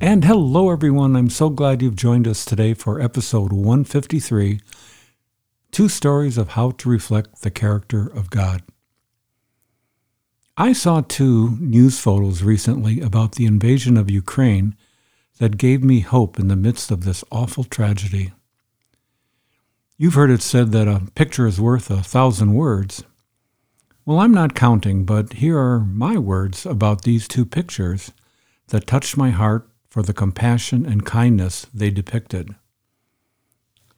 And hello, everyone. I'm so glad you've joined us today for episode 153 Two Stories of How to Reflect the Character of God. I saw two news photos recently about the invasion of Ukraine that gave me hope in the midst of this awful tragedy. You've heard it said that a picture is worth a thousand words. Well, I'm not counting, but here are my words about these two pictures that touched my heart for the compassion and kindness they depicted.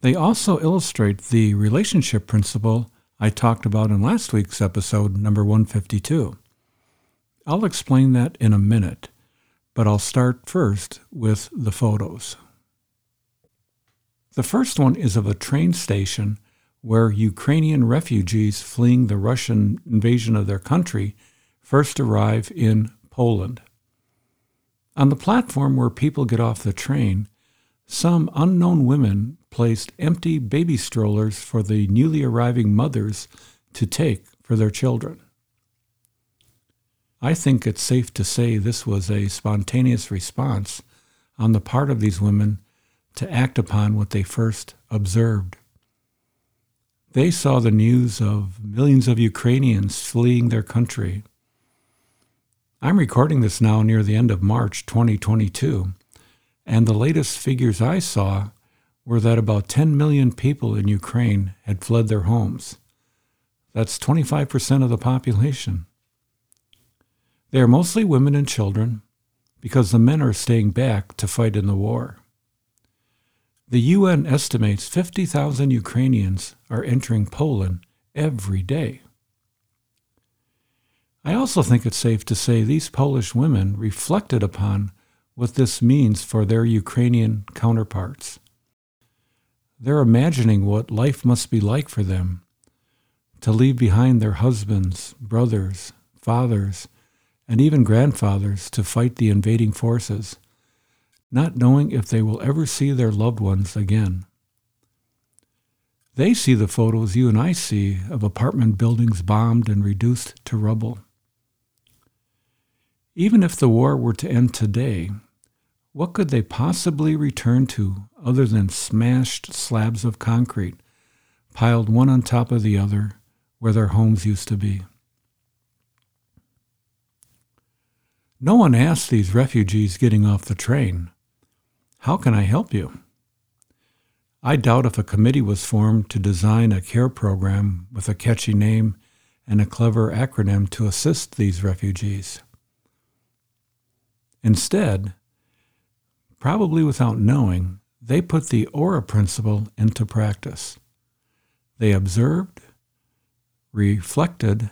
They also illustrate the relationship principle I talked about in last week's episode, number 152. I'll explain that in a minute, but I'll start first with the photos. The first one is of a train station where Ukrainian refugees fleeing the Russian invasion of their country first arrive in Poland. On the platform where people get off the train, some unknown women placed empty baby strollers for the newly arriving mothers to take for their children. I think it's safe to say this was a spontaneous response on the part of these women to act upon what they first observed. They saw the news of millions of Ukrainians fleeing their country. I'm recording this now near the end of March 2022, and the latest figures I saw were that about 10 million people in Ukraine had fled their homes. That's 25% of the population. They are mostly women and children because the men are staying back to fight in the war. The UN estimates 50,000 Ukrainians are entering Poland every day. I also think it's safe to say these Polish women reflected upon what this means for their Ukrainian counterparts. They're imagining what life must be like for them to leave behind their husbands, brothers, fathers, and even grandfathers to fight the invading forces not knowing if they will ever see their loved ones again. They see the photos you and I see of apartment buildings bombed and reduced to rubble. Even if the war were to end today, what could they possibly return to other than smashed slabs of concrete piled one on top of the other where their homes used to be? No one asked these refugees getting off the train, how can I help you? I doubt if a committee was formed to design a care program with a catchy name and a clever acronym to assist these refugees. Instead, probably without knowing, they put the ORA principle into practice. They observed, reflected,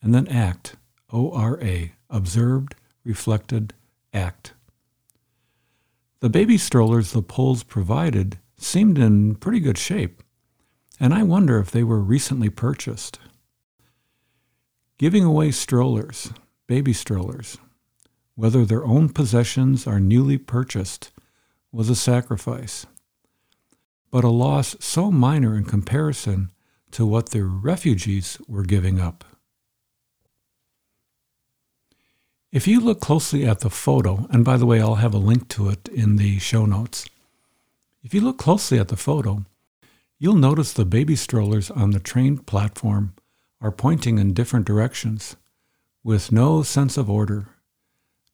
and then act. O R A. Observed, reflected, act. The baby strollers the Poles provided seemed in pretty good shape, and I wonder if they were recently purchased. Giving away strollers, baby strollers, whether their own possessions are newly purchased, was a sacrifice, but a loss so minor in comparison to what the refugees were giving up. If you look closely at the photo, and by the way, I'll have a link to it in the show notes. If you look closely at the photo, you'll notice the baby strollers on the train platform are pointing in different directions with no sense of order,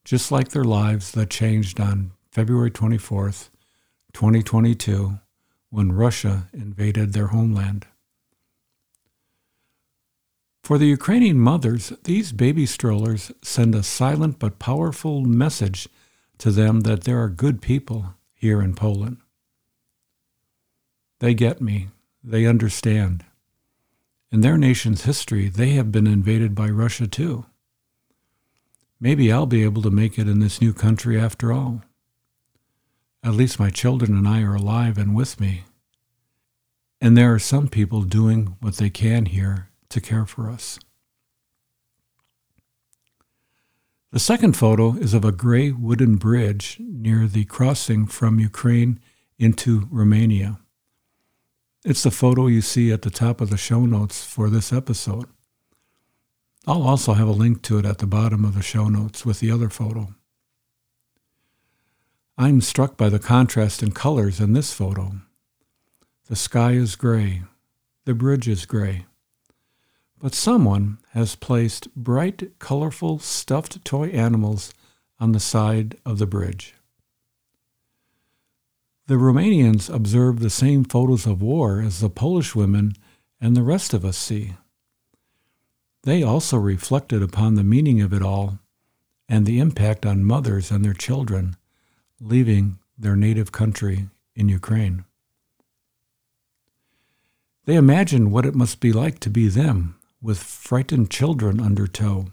just like their lives that changed on February 24th, 2022, when Russia invaded their homeland. For the Ukrainian mothers, these baby strollers send a silent but powerful message to them that there are good people here in Poland. They get me. They understand. In their nation's history, they have been invaded by Russia too. Maybe I'll be able to make it in this new country after all. At least my children and I are alive and with me. And there are some people doing what they can here to care for us. The second photo is of a gray wooden bridge near the crossing from Ukraine into Romania. It's the photo you see at the top of the show notes for this episode. I'll also have a link to it at the bottom of the show notes with the other photo. I'm struck by the contrast in colors in this photo. The sky is gray, the bridge is gray, but someone has placed bright, colorful, stuffed toy animals on the side of the bridge. The Romanians observe the same photos of war as the Polish women and the rest of us see. They also reflected upon the meaning of it all and the impact on mothers and their children leaving their native country in Ukraine. They imagined what it must be like to be them with frightened children under tow.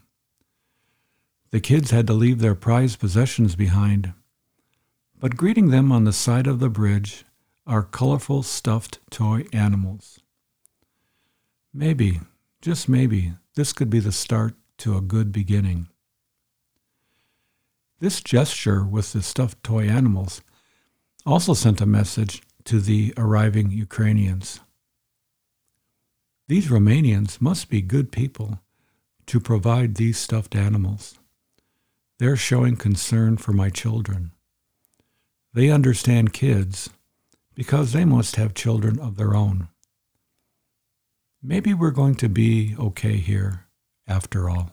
The kids had to leave their prized possessions behind, but greeting them on the side of the bridge are colorful stuffed toy animals. Maybe, just maybe, this could be the start to a good beginning. This gesture with the stuffed toy animals also sent a message to the arriving Ukrainians. These Romanians must be good people to provide these stuffed animals. They're showing concern for my children. They understand kids because they must have children of their own. Maybe we're going to be okay here after all.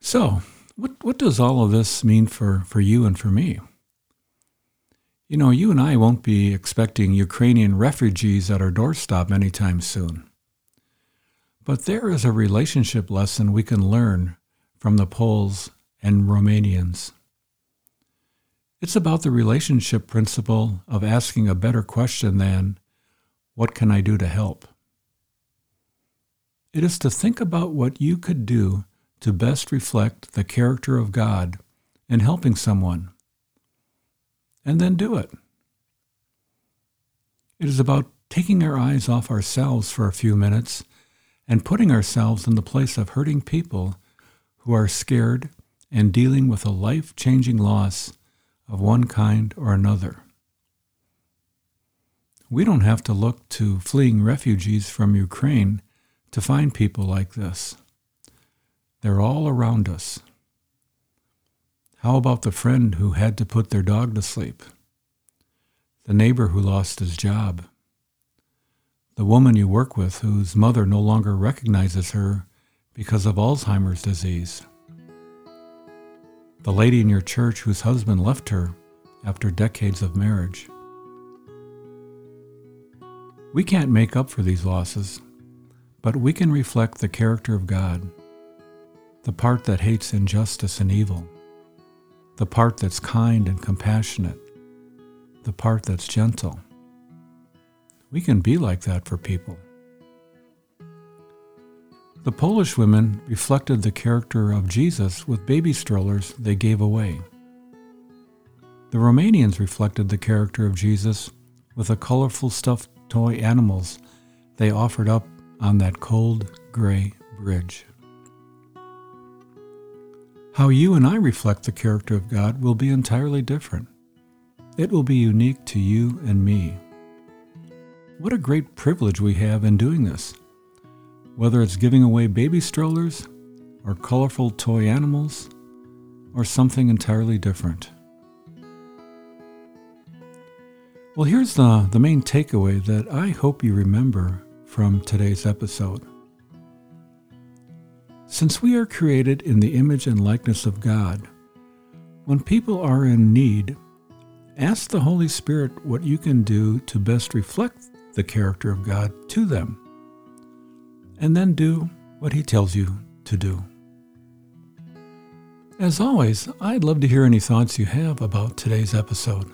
So, what, what does all of this mean for, for you and for me? You know, you and I won't be expecting Ukrainian refugees at our doorstep anytime soon. But there is a relationship lesson we can learn from the Poles and Romanians. It's about the relationship principle of asking a better question than, What can I do to help? It is to think about what you could do to best reflect the character of God in helping someone and then do it. It is about taking our eyes off ourselves for a few minutes and putting ourselves in the place of hurting people who are scared and dealing with a life changing loss of one kind or another. We don't have to look to fleeing refugees from Ukraine to find people like this. They're all around us. How about the friend who had to put their dog to sleep? The neighbor who lost his job? The woman you work with whose mother no longer recognizes her because of Alzheimer's disease? The lady in your church whose husband left her after decades of marriage? We can't make up for these losses, but we can reflect the character of God, the part that hates injustice and evil the part that's kind and compassionate, the part that's gentle. We can be like that for people. The Polish women reflected the character of Jesus with baby strollers they gave away. The Romanians reflected the character of Jesus with the colorful stuffed toy animals they offered up on that cold gray bridge. How you and I reflect the character of God will be entirely different. It will be unique to you and me. What a great privilege we have in doing this. Whether it's giving away baby strollers, or colorful toy animals, or something entirely different. Well, here's the, the main takeaway that I hope you remember from today's episode. Since we are created in the image and likeness of God, when people are in need, ask the Holy Spirit what you can do to best reflect the character of God to them, and then do what He tells you to do. As always, I'd love to hear any thoughts you have about today's episode.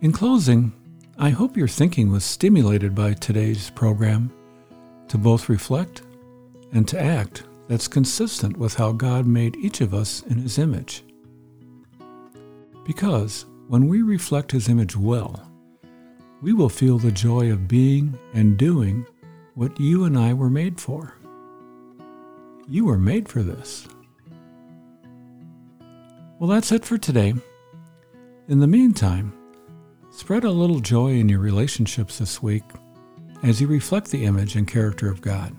In closing, I hope your thinking was stimulated by today's program to both reflect and to act that's consistent with how God made each of us in His image. Because when we reflect His image well, we will feel the joy of being and doing what you and I were made for. You were made for this. Well, that's it for today. In the meantime, spread a little joy in your relationships this week as you reflect the image and character of God.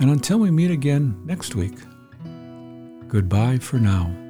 And until we meet again next week, goodbye for now.